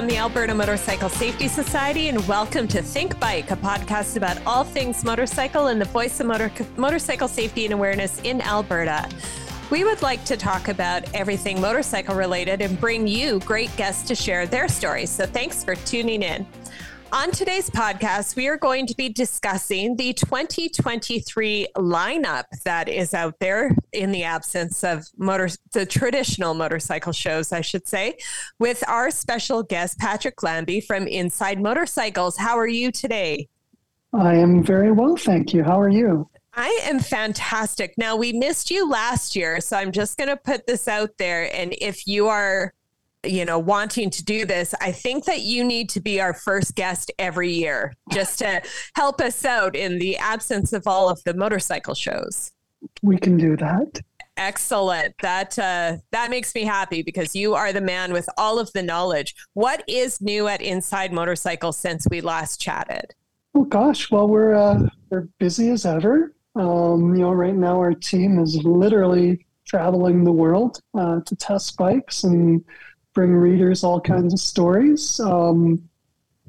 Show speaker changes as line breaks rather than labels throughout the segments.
From the Alberta Motorcycle Safety Society, and welcome to Think Bike, a podcast about all things motorcycle and the voice of motor- motorcycle safety and awareness in Alberta. We would like to talk about everything motorcycle related and bring you great guests to share their stories. So thanks for tuning in. On today's podcast, we are going to be discussing the 2023 lineup that is out there in the absence of motor, the traditional motorcycle shows, I should say, with our special guest, Patrick Lambie from Inside Motorcycles. How are you today?
I am very well, thank you. How are you?
I am fantastic. Now, we missed you last year, so I'm just going to put this out there. And if you are you know, wanting to do this, I think that you need to be our first guest every year just to help us out in the absence of all of the motorcycle shows.
We can do that.
Excellent. That uh, that makes me happy because you are the man with all of the knowledge. What is new at Inside Motorcycle since we last chatted?
Oh gosh, well we're uh, we're busy as ever. Um, you know, right now our team is literally traveling the world uh, to test bikes and bring readers all kinds of stories. Um,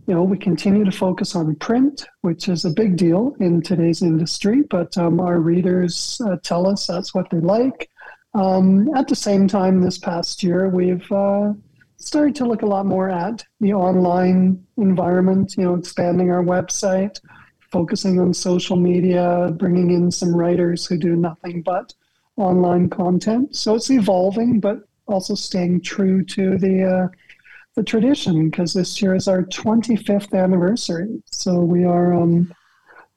you know, we continue to focus on print, which is a big deal in today's industry, but um, our readers uh, tell us that's what they like. Um, at the same time, this past year, we've uh, started to look a lot more at the online environment, you know, expanding our website, focusing on social media, bringing in some writers who do nothing but online content. So it's evolving, but also staying true to the uh, the tradition because this year is our 25th anniversary. So we are um,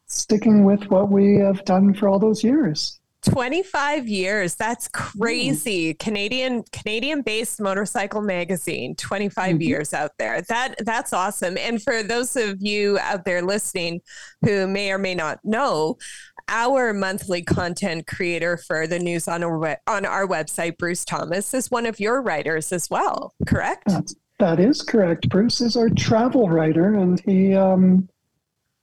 sticking with what we have done for all those years.
25 years that's crazy mm. canadian canadian based motorcycle magazine 25 mm-hmm. years out there that that's awesome and for those of you out there listening who may or may not know our monthly content creator for the news on our, on our website, Bruce Thomas, is one of your writers as well, correct?
That's, that is correct. Bruce is our travel writer, and he, um,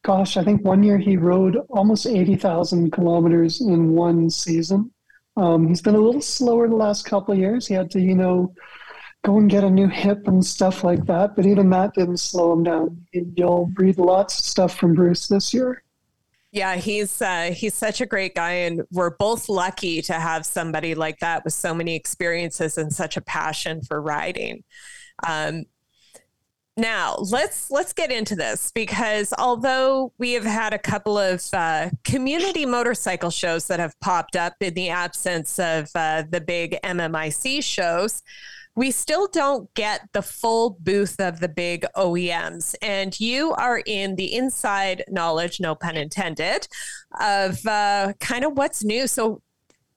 gosh, I think one year he rode almost 80,000 kilometers in one season. Um, he's been a little slower the last couple of years. He had to, you know, go and get a new hip and stuff like that. But even that didn't slow him down. You'll read lots of stuff from Bruce this year.
Yeah, he's uh, he's such a great guy, and we're both lucky to have somebody like that with so many experiences and such a passion for riding. Um, now let's let's get into this because although we have had a couple of uh, community motorcycle shows that have popped up in the absence of uh, the big MMIC shows, we still don't get the full booth of the big OEMs. And you are in the inside knowledge, no pun intended, of uh, kind of what's new. So,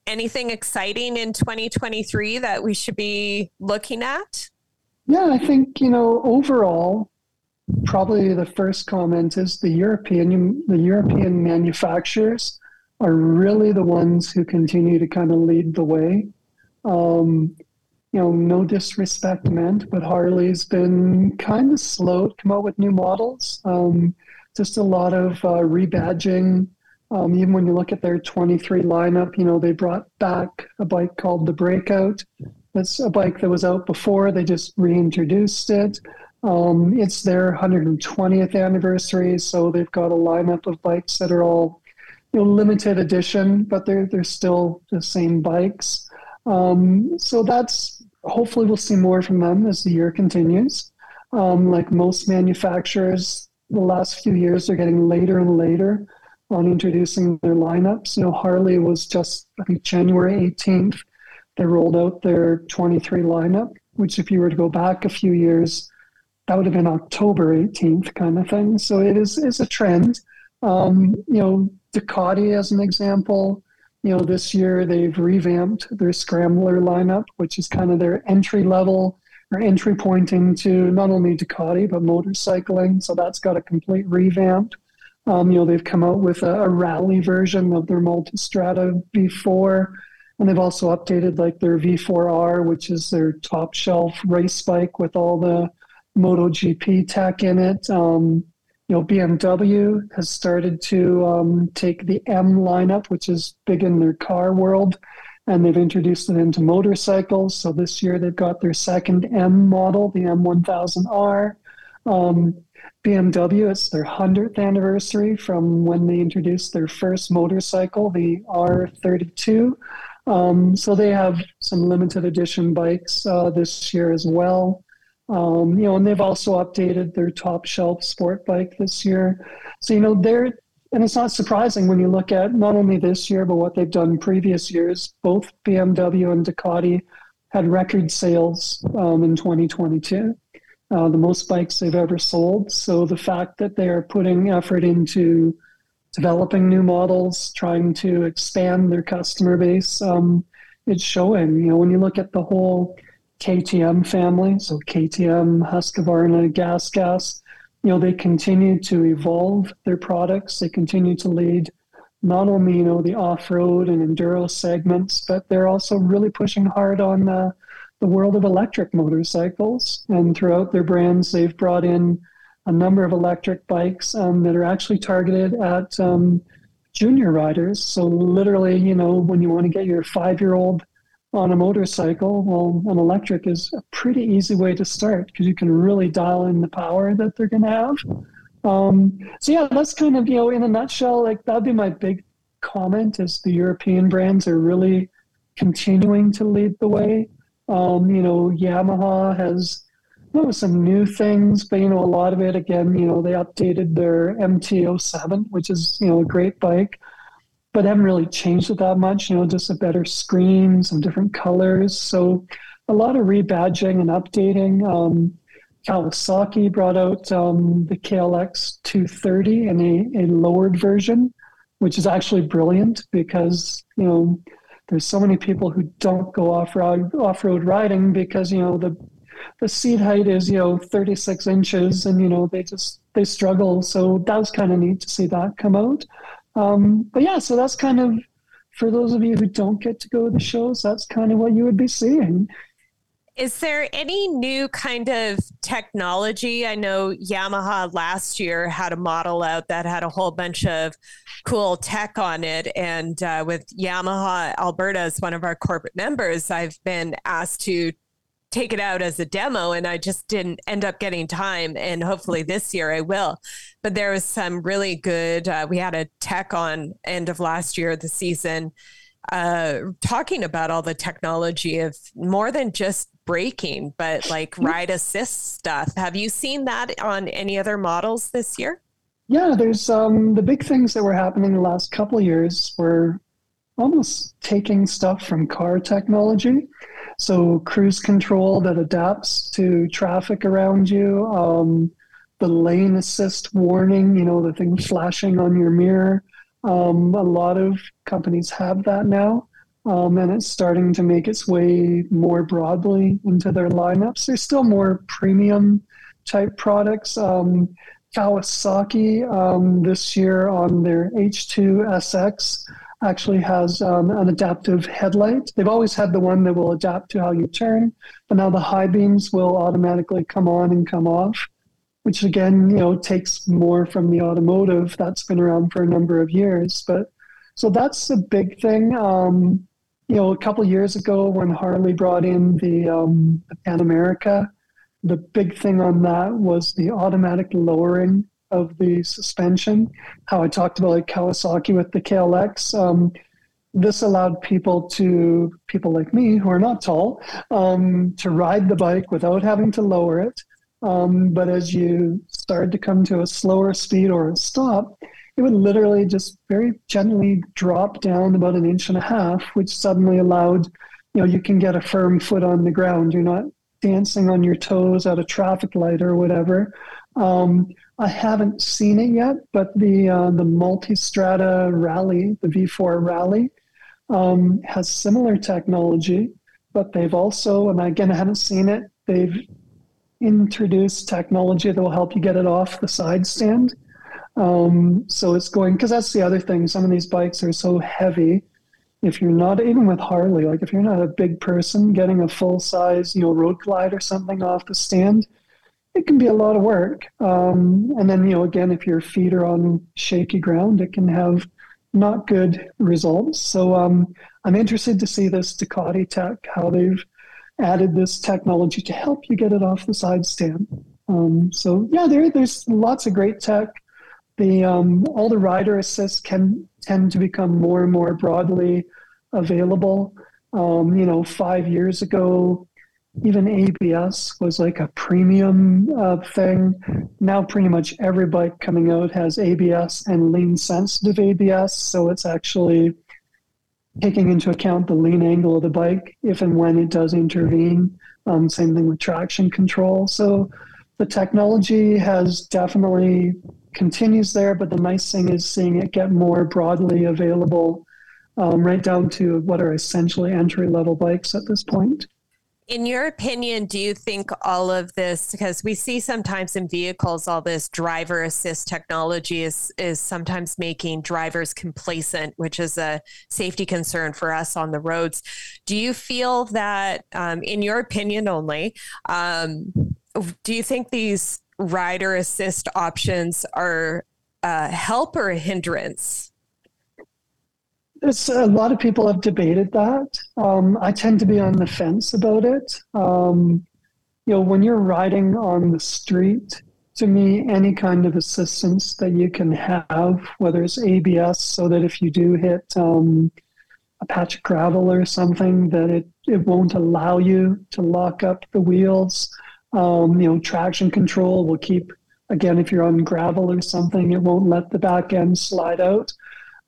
anything exciting in 2023 that we should be looking at?
Yeah, I think, you know, overall, probably the first comment is the European the European manufacturers are really the ones who continue to kind of lead the way. Um, you know, no disrespect meant, but Harley's been kind of slow to come out with new models. Um, just a lot of uh, rebadging. Um, even when you look at their 23 lineup, you know, they brought back a bike called the Breakout. That's a bike that was out before. They just reintroduced it. Um, it's their 120th anniversary, so they've got a lineup of bikes that are all you know, limited edition, but they're they're still the same bikes. Um, so that's hopefully we'll see more from them as the year continues. Um, like most manufacturers, the last few years they're getting later and later on introducing their lineups. You know, Harley was just I think January 18th they rolled out their 23 lineup, which if you were to go back a few years, that would have been October 18th kind of thing. So it is is a trend. Um, you know, Ducati as an example, you know, this year they've revamped their scrambler lineup, which is kind of their entry level or entry point into not only Ducati but motorcycling. So that's got a complete revamp. Um, you know, they've come out with a, a rally version of their Multistrada V4, and they've also updated like their V4R, which is their top shelf race bike with all the MotoGP tech in it. Um, you know, BMW has started to um, take the M lineup, which is big in their car world, and they've introduced it into motorcycles. So this year they've got their second M model, the M1000R. Um, BMW, it's their 100th anniversary from when they introduced their first motorcycle, the R32. Um, so they have some limited edition bikes uh, this year as well. Um, you know, and they've also updated their top shelf sport bike this year. So, you know, they're, and it's not surprising when you look at not only this year, but what they've done previous years. Both BMW and Ducati had record sales um, in 2022, uh, the most bikes they've ever sold. So the fact that they're putting effort into developing new models, trying to expand their customer base, um, it's showing. You know, when you look at the whole KTM family, so KTM, Husqvarna, Gas Gas, you know, they continue to evolve their products. They continue to lead not only, you know, the off-road and enduro segments, but they're also really pushing hard on uh, the world of electric motorcycles. And throughout their brands, they've brought in a number of electric bikes um, that are actually targeted at um, junior riders. So literally, you know, when you want to get your five-year-old on a motorcycle, well, an electric is a pretty easy way to start because you can really dial in the power that they're going to have. Um, so yeah, that's kind of you know in a nutshell. Like that'd be my big comment: is the European brands are really continuing to lead the way. Um, you know, Yamaha has you know, some new things, but you know, a lot of it again, you know, they updated their MT07, which is you know a great bike but haven't really changed it that much. You know, just a better screen, some different colors. So a lot of rebadging and updating. Um, Kawasaki brought out um, the KLX 230 in a, a lowered version, which is actually brilliant because you know there's so many people who don't go off road off road riding because you know the the seat height is you know 36 inches and you know they just they struggle. So that was kind of neat to see that come out. Um, but yeah, so that's kind of for those of you who don't get to go to the shows, that's kind of what you would be seeing.
Is there any new kind of technology? I know Yamaha last year had a model out that had a whole bunch of cool tech on it. And uh, with Yamaha Alberta as one of our corporate members, I've been asked to take it out as a demo and I just didn't end up getting time. And hopefully this year I will. But there was some really good, uh, we had a tech on end of last year, the season, uh, talking about all the technology of more than just braking, but like mm-hmm. ride assist stuff. Have you seen that on any other models this year?
Yeah, there's um, the big things that were happening the last couple of years were almost taking stuff from car technology so cruise control that adapts to traffic around you, um, the lane assist warning, you know, the thing flashing on your mirror. Um, a lot of companies have that now, um, and it's starting to make its way more broadly into their lineups. There's still more premium type products. Um, Kawasaki um, this year on their H2 SX actually has um, an adaptive headlight. They've always had the one that will adapt to how you turn, but now the high beams will automatically come on and come off, which again, you know, takes more from the automotive that's been around for a number of years. But so that's a big thing. Um, you know, a couple years ago when Harley brought in the, um, the Pan America, the big thing on that was the automatic lowering of the suspension. How I talked about like Kawasaki with the KLX. Um, this allowed people to people like me who are not tall um, to ride the bike without having to lower it. Um, but as you started to come to a slower speed or a stop, it would literally just very gently drop down about an inch and a half, which suddenly allowed, you know, you can get a firm foot on the ground. You're not dancing on your toes at a traffic light or whatever. Um, I haven't seen it yet, but the uh, the Multistrada Rally, the V4 Rally, um, has similar technology, but they've also, and again, I haven't seen it. They've introduced technology that will help you get it off the side stand. Um, so it's going because that's the other thing. Some of these bikes are so heavy. If you're not even with Harley, like if you're not a big person, getting a full size, you know, road glide or something off the stand it can be a lot of work. Um, and then, you know, again, if your feet are on shaky ground, it can have, not good results. So um, I'm interested to see this Ducati tech, how they've added this technology to help you get it off the side stand. Um, so yeah, there, there's lots of great tech. The um, all the rider assists can tend to become more and more broadly available. Um, you know, five years ago, even ABS was like a premium uh, thing. Now, pretty much every bike coming out has ABS and lean sensitive ABS. So it's actually taking into account the lean angle of the bike if and when it does intervene. Um, same thing with traction control. So the technology has definitely continues there, but the nice thing is seeing it get more broadly available, um, right down to what are essentially entry level bikes at this point
in your opinion, do you think all of this, because we see sometimes in vehicles, all this driver assist technology is, is sometimes making drivers complacent, which is a safety concern for us on the roads. Do you feel that, um, in your opinion only, um, do you think these rider assist options are a help or a hindrance?
It's, a lot of people have debated that. Um, I tend to be on the fence about it. Um, you know, when you're riding on the street, to me, any kind of assistance that you can have, whether it's ABS, so that if you do hit um, a patch of gravel or something, that it, it won't allow you to lock up the wheels. Um, you know, traction control will keep, again, if you're on gravel or something, it won't let the back end slide out.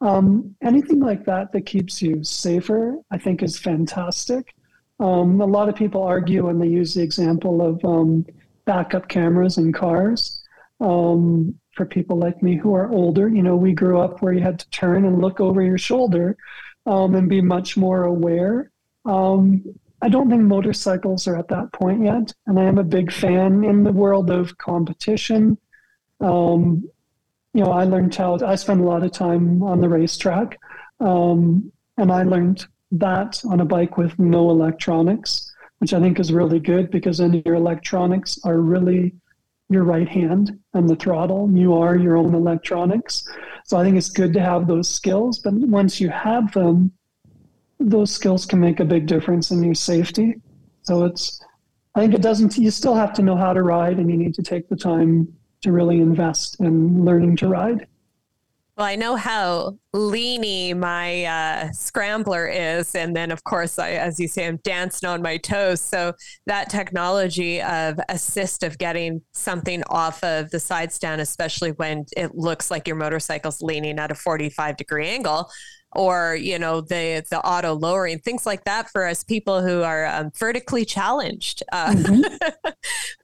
Um, anything like that that keeps you safer, I think, is fantastic. Um, a lot of people argue when they use the example of um, backup cameras in cars. Um, for people like me who are older, you know, we grew up where you had to turn and look over your shoulder um, and be much more aware. Um, I don't think motorcycles are at that point yet, and I am a big fan in the world of competition. Um, you know, I learned how to I spent a lot of time on the racetrack, um, and I learned that on a bike with no electronics, which I think is really good because then your electronics are really your right hand and the throttle. You are your own electronics. So I think it's good to have those skills. But once you have them, those skills can make a big difference in your safety. So it's, I think it doesn't, you still have to know how to ride and you need to take the time to really invest in learning to ride.
Well, I know how leany my uh, scrambler is. And then, of course, I, as you say, I'm dancing on my toes. So that technology of assist of getting something off of the side stand, especially when it looks like your motorcycle's leaning at a 45 degree angle, or you know the the auto lowering things like that for us people who are um, vertically challenged uh, mm-hmm.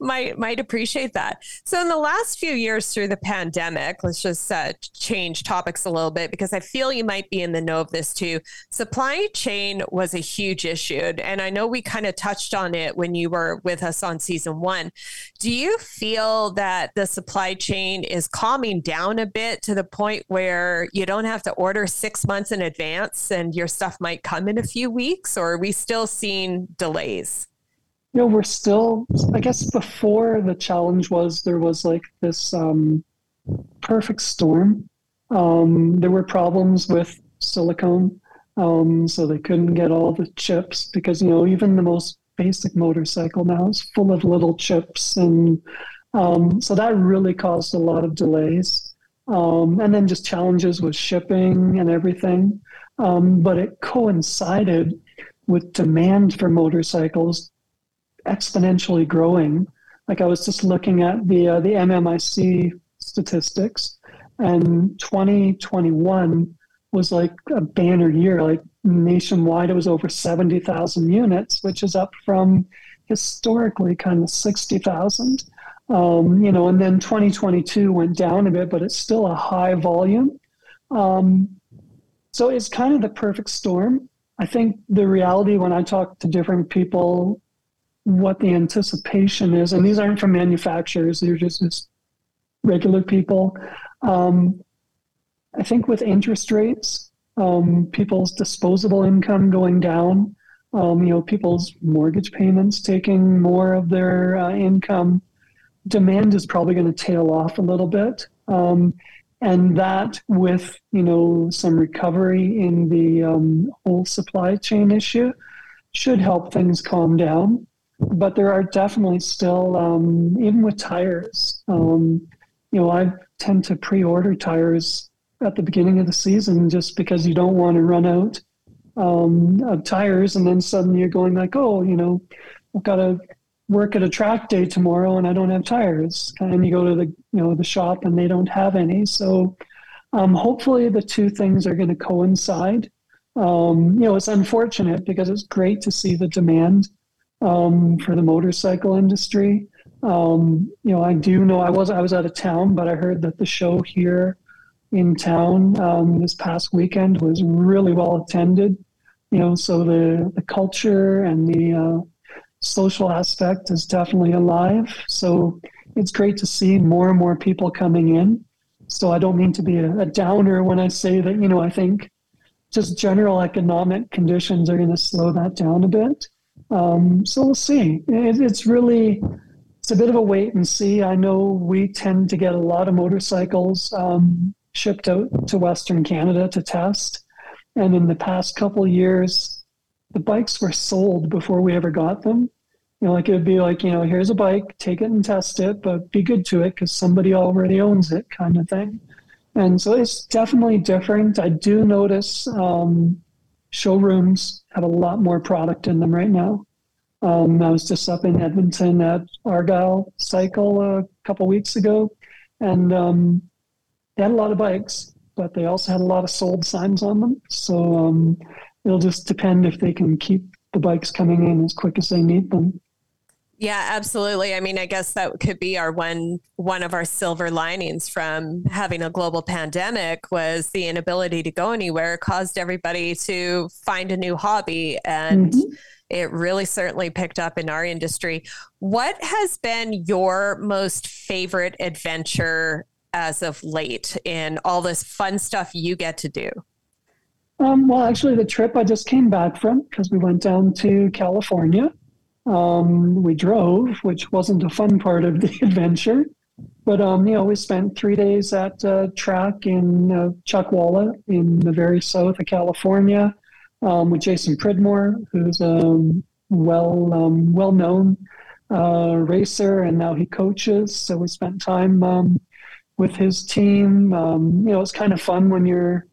might might appreciate that. So in the last few years through the pandemic let's just uh, change topics a little bit because i feel you might be in the know of this too. Supply chain was a huge issue and i know we kind of touched on it when you were with us on season one. Do you feel that the supply chain is calming down a bit to the point where you don't have to order six months in advance and your stuff might come in a few weeks, or are we still seeing delays?
You know, we're still, I guess before the challenge was there was like this um, perfect storm. Um, there were problems with silicone. Um, so they couldn't get all the chips because, you know, even the most basic motorcycle now is full of little chips. And um, so that really caused a lot of delays um, and then just challenges with shipping and everything. Um, but it coincided with demand for motorcycles exponentially growing. Like I was just looking at the uh, the MMIC statistics, and 2021 was like a banner year. Like nationwide, it was over 70,000 units, which is up from historically kind of 60,000. Um, you know, and then 2022 went down a bit, but it's still a high volume. Um, so it's kind of the perfect storm. I think the reality when I talk to different people, what the anticipation is, and these aren't from manufacturers, they're just, just regular people. Um, I think with interest rates, um, people's disposable income going down, um, you know, people's mortgage payments taking more of their uh, income, demand is probably going to tail off a little bit. Um, and that with you know some recovery in the um, whole supply chain issue should help things calm down. But there are definitely still, um, even with tires, um, you know, I tend to pre-order tires at the beginning of the season just because you don't want to run out um, of tires, and then suddenly you're going like, oh, you know, I've got to work at a track day tomorrow and I don't have tires. And you go to the you know the shop and they don't have any. So um, hopefully the two things are going to coincide. Um, you know, it's unfortunate because it's great to see the demand um, for the motorcycle industry. Um, you know, I do know I was I was out of town, but I heard that the show here in town um, this past weekend was really well attended. You know, so the the culture and the uh, social aspect is definitely alive. So it's great to see more and more people coming in. So I don't mean to be a, a downer when I say that, you know, I think just general economic conditions are going to slow that down a bit. Um, so we'll see. It, it's really, it's a bit of a wait and see. I know we tend to get a lot of motorcycles um, shipped out to Western Canada to test. And in the past couple years, the bikes were sold before we ever got them. You know, like it would be like, you know, here's a bike, take it and test it, but be good to it because somebody already owns it, kind of thing. And so it's definitely different. I do notice um, showrooms have a lot more product in them right now. Um, I was just up in Edmonton at Argyle Cycle a couple weeks ago, and um, they had a lot of bikes, but they also had a lot of sold signs on them. So um, it'll just depend if they can keep the bikes coming in as quick as they need them.
Yeah, absolutely. I mean, I guess that could be our one one of our silver linings from having a global pandemic was the inability to go anywhere caused everybody to find a new hobby and mm-hmm. it really certainly picked up in our industry. What has been your most favorite adventure as of late in all this fun stuff you get to do?
Um, well, actually, the trip I just came back from because we went down to California. Um, we drove, which wasn't a fun part of the adventure, but um, you know, we spent three days at uh, track in uh, Chuckwalla in the very south of California um, with Jason Pridmore, who's a well um, well known uh, racer, and now he coaches. So we spent time um, with his team. Um, you know, it's kind of fun when you're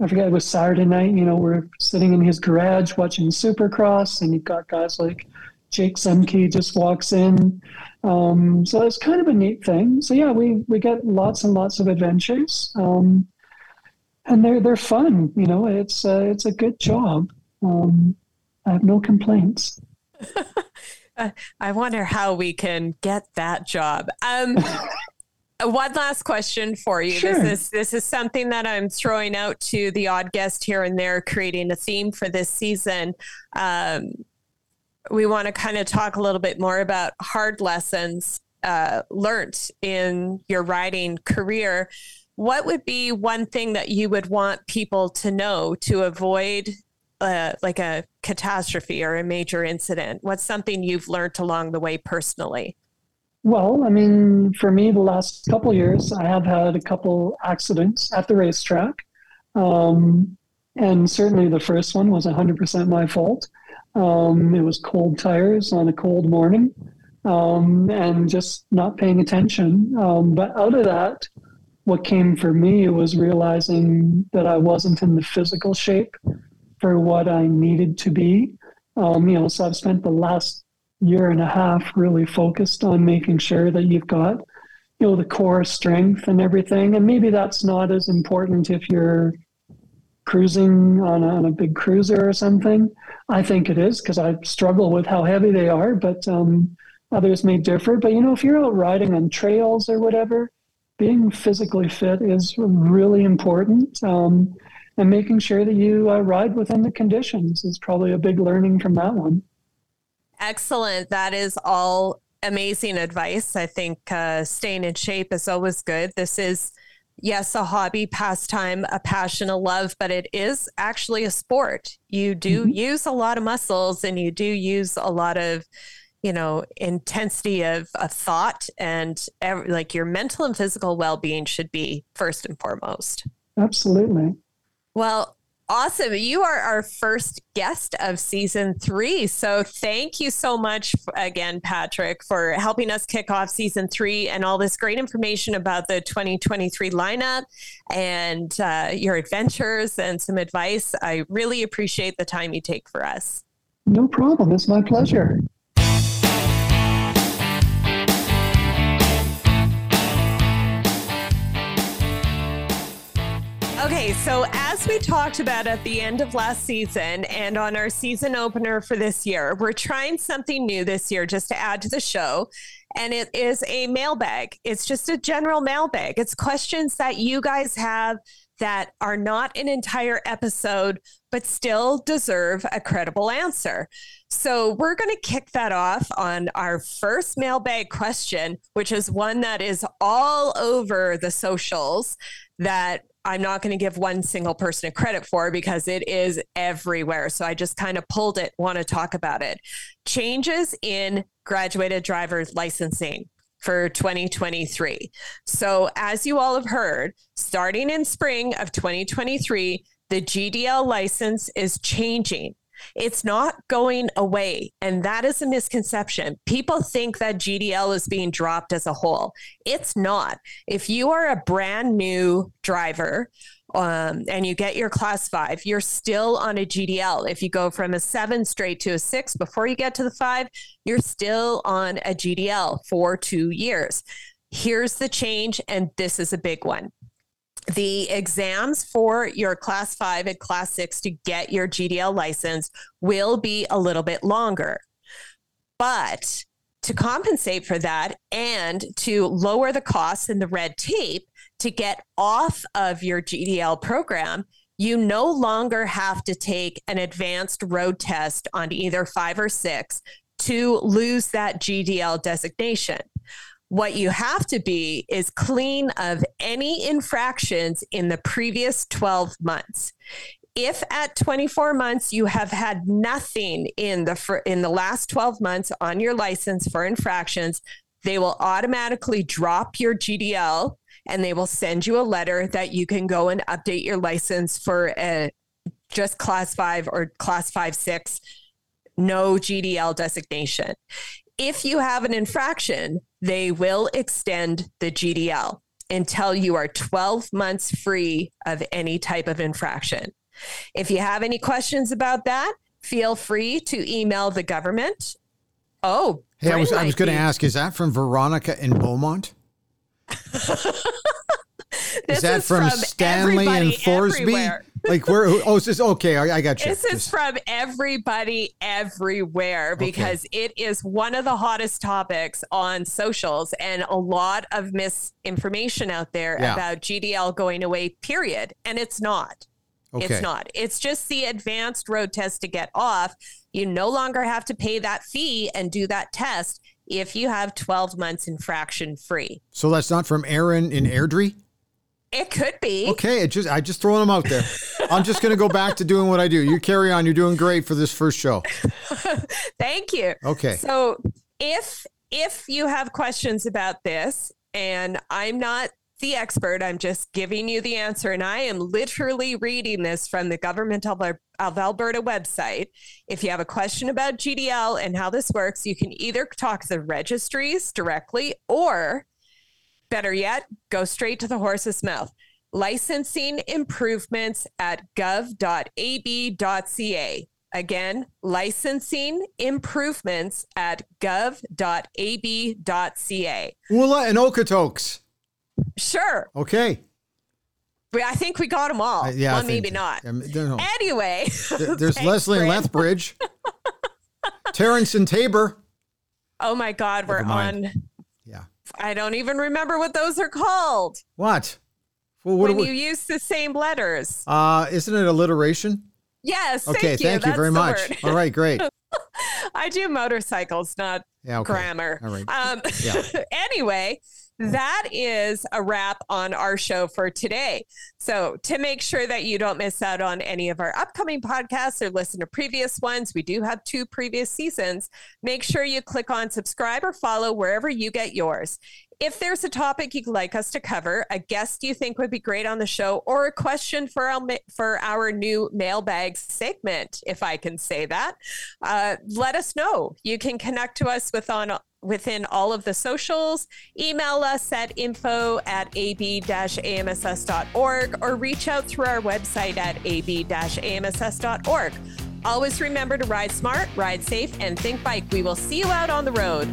I forget it was Saturday night. You know, we're sitting in his garage watching Supercross, and you've got guys like Jake Zemke just walks in. Um, so it's kind of a neat thing. So yeah, we we get lots and lots of adventures, um, and they're they're fun. You know, it's uh, it's a good job. Um, I have no complaints.
I wonder how we can get that job. Um, one last question for you. Sure. This is this is something that I'm throwing out to the odd guest here and there, creating a theme for this season. Um, we want to kind of talk a little bit more about hard lessons uh, learned in your riding career. What would be one thing that you would want people to know to avoid uh, like a catastrophe or a major incident? What's something you've learned along the way personally?
Well, I mean, for me, the last couple years, I have had a couple accidents at the racetrack. Um, and certainly the first one was 100% my fault. Um, it was cold tires on a cold morning um, and just not paying attention. Um, but out of that, what came for me was realizing that I wasn't in the physical shape for what I needed to be. Um, you know, so I've spent the last year and a half really focused on making sure that you've got you know the core strength and everything and maybe that's not as important if you're cruising on a, on a big cruiser or something i think it is because i struggle with how heavy they are but um, others may differ but you know if you're out riding on trails or whatever being physically fit is really important um, and making sure that you uh, ride within the conditions is probably a big learning from that one
Excellent. That is all amazing advice. I think uh, staying in shape is always good. This is, yes, a hobby, pastime, a passion, a love, but it is actually a sport. You do mm-hmm. use a lot of muscles and you do use a lot of, you know intensity of, of thought and every, like your mental and physical well-being should be first and foremost
absolutely
well awesome. You are our first guest of season three. So thank you so much again patrick for helping us kick off season three and all this great information about the 2023 lineup and uh, your adventures and some advice. I really appreciate the time you take for us.
No problem. It's my pleasure
Okay, so as we talked about at the end of last season and on our season opener for this year, we're trying something new this year just to add to the show. And it is a mailbag. It's just a general mailbag. It's questions that you guys have that are not an entire episode, but still deserve a credible answer. So we're going to kick that off on our first mailbag question, which is one that is all over the socials that I'm not going to give one single person a credit for because it is everywhere. So I just kind of pulled it, want to talk about it. Changes in graduated driver licensing for 2023. So, as you all have heard, starting in spring of 2023, the GDL license is changing. It's not going away. And that is a misconception. People think that GDL is being dropped as a whole. It's not. If you are a brand new driver, um, and you get your class five, you're still on a GDL. If you go from a seven straight to a six before you get to the five, you're still on a GDL for two years. Here's the change, and this is a big one the exams for your class five and class six to get your GDL license will be a little bit longer. But to compensate for that and to lower the costs and the red tape to get off of your GDL program, you no longer have to take an advanced road test on either five or six to lose that GDL designation. What you have to be is clean of any infractions in the previous 12 months. If at 24 months you have had nothing in the in the last 12 months on your license for infractions, they will automatically drop your GDL and they will send you a letter that you can go and update your license for a just class 5 or class 5 6 no GDL designation. If you have an infraction, they will extend the GDL until you are 12 months free of any type of infraction. If you have any questions about that, feel free to email the government. Oh,
hey, I was, I was going to ask, is that from Veronica in Beaumont? is that is from, from Stanley and? Everywhere. Like where? Oh, is this okay? I, I got you.
This is Just. from everybody everywhere because okay. it is one of the hottest topics on socials and a lot of misinformation out there yeah. about GDL going away. Period, and it's not. Okay. It's not. It's just the advanced road test to get off. You no longer have to pay that fee and do that test if you have 12 months infraction free.
So that's not from Aaron in Airdrie?
It could be.
Okay, it just I just throwing them out there. I'm just going to go back to doing what I do. You carry on. You're doing great for this first show.
Thank you.
Okay.
So, if if you have questions about this and I'm not the expert, I'm just giving you the answer and I am literally reading this from the government of, of Alberta website. If you have a question about GDL and how this works, you can either talk to the registries directly or Better yet, go straight to the horse's mouth. Licensing improvements at gov.ab.ca. Again, licensing improvements at gov.ab.ca.
Woola and Okotoks.
Sure.
Okay.
I think we got them all. Uh, yeah, well, maybe not. Anyway,
there, there's Leslie and Lethbridge, Terrence and Taber.
Oh my God, we're on I don't even remember what those are called.
What?
Well, what when you use the same letters.
Uh, isn't it alliteration?
Yes.
Okay.
Thank you,
thank you very much. All right. Great.
I do motorcycles, not yeah, okay. grammar.
All right.
Um, yeah. anyway, that is a wrap on our show for today. So, to make sure that you don't miss out on any of our upcoming podcasts or listen to previous ones, we do have two previous seasons. Make sure you click on subscribe or follow wherever you get yours. If there's a topic you'd like us to cover, a guest you think would be great on the show, or a question for our, for our new mailbag segment, if I can say that, uh, let us know. You can connect to us with on within all of the socials. Email us at info at ab-amss.org or reach out through our website at ab-amss.org. Always remember to ride smart, ride safe, and think bike. We will see you out on the road.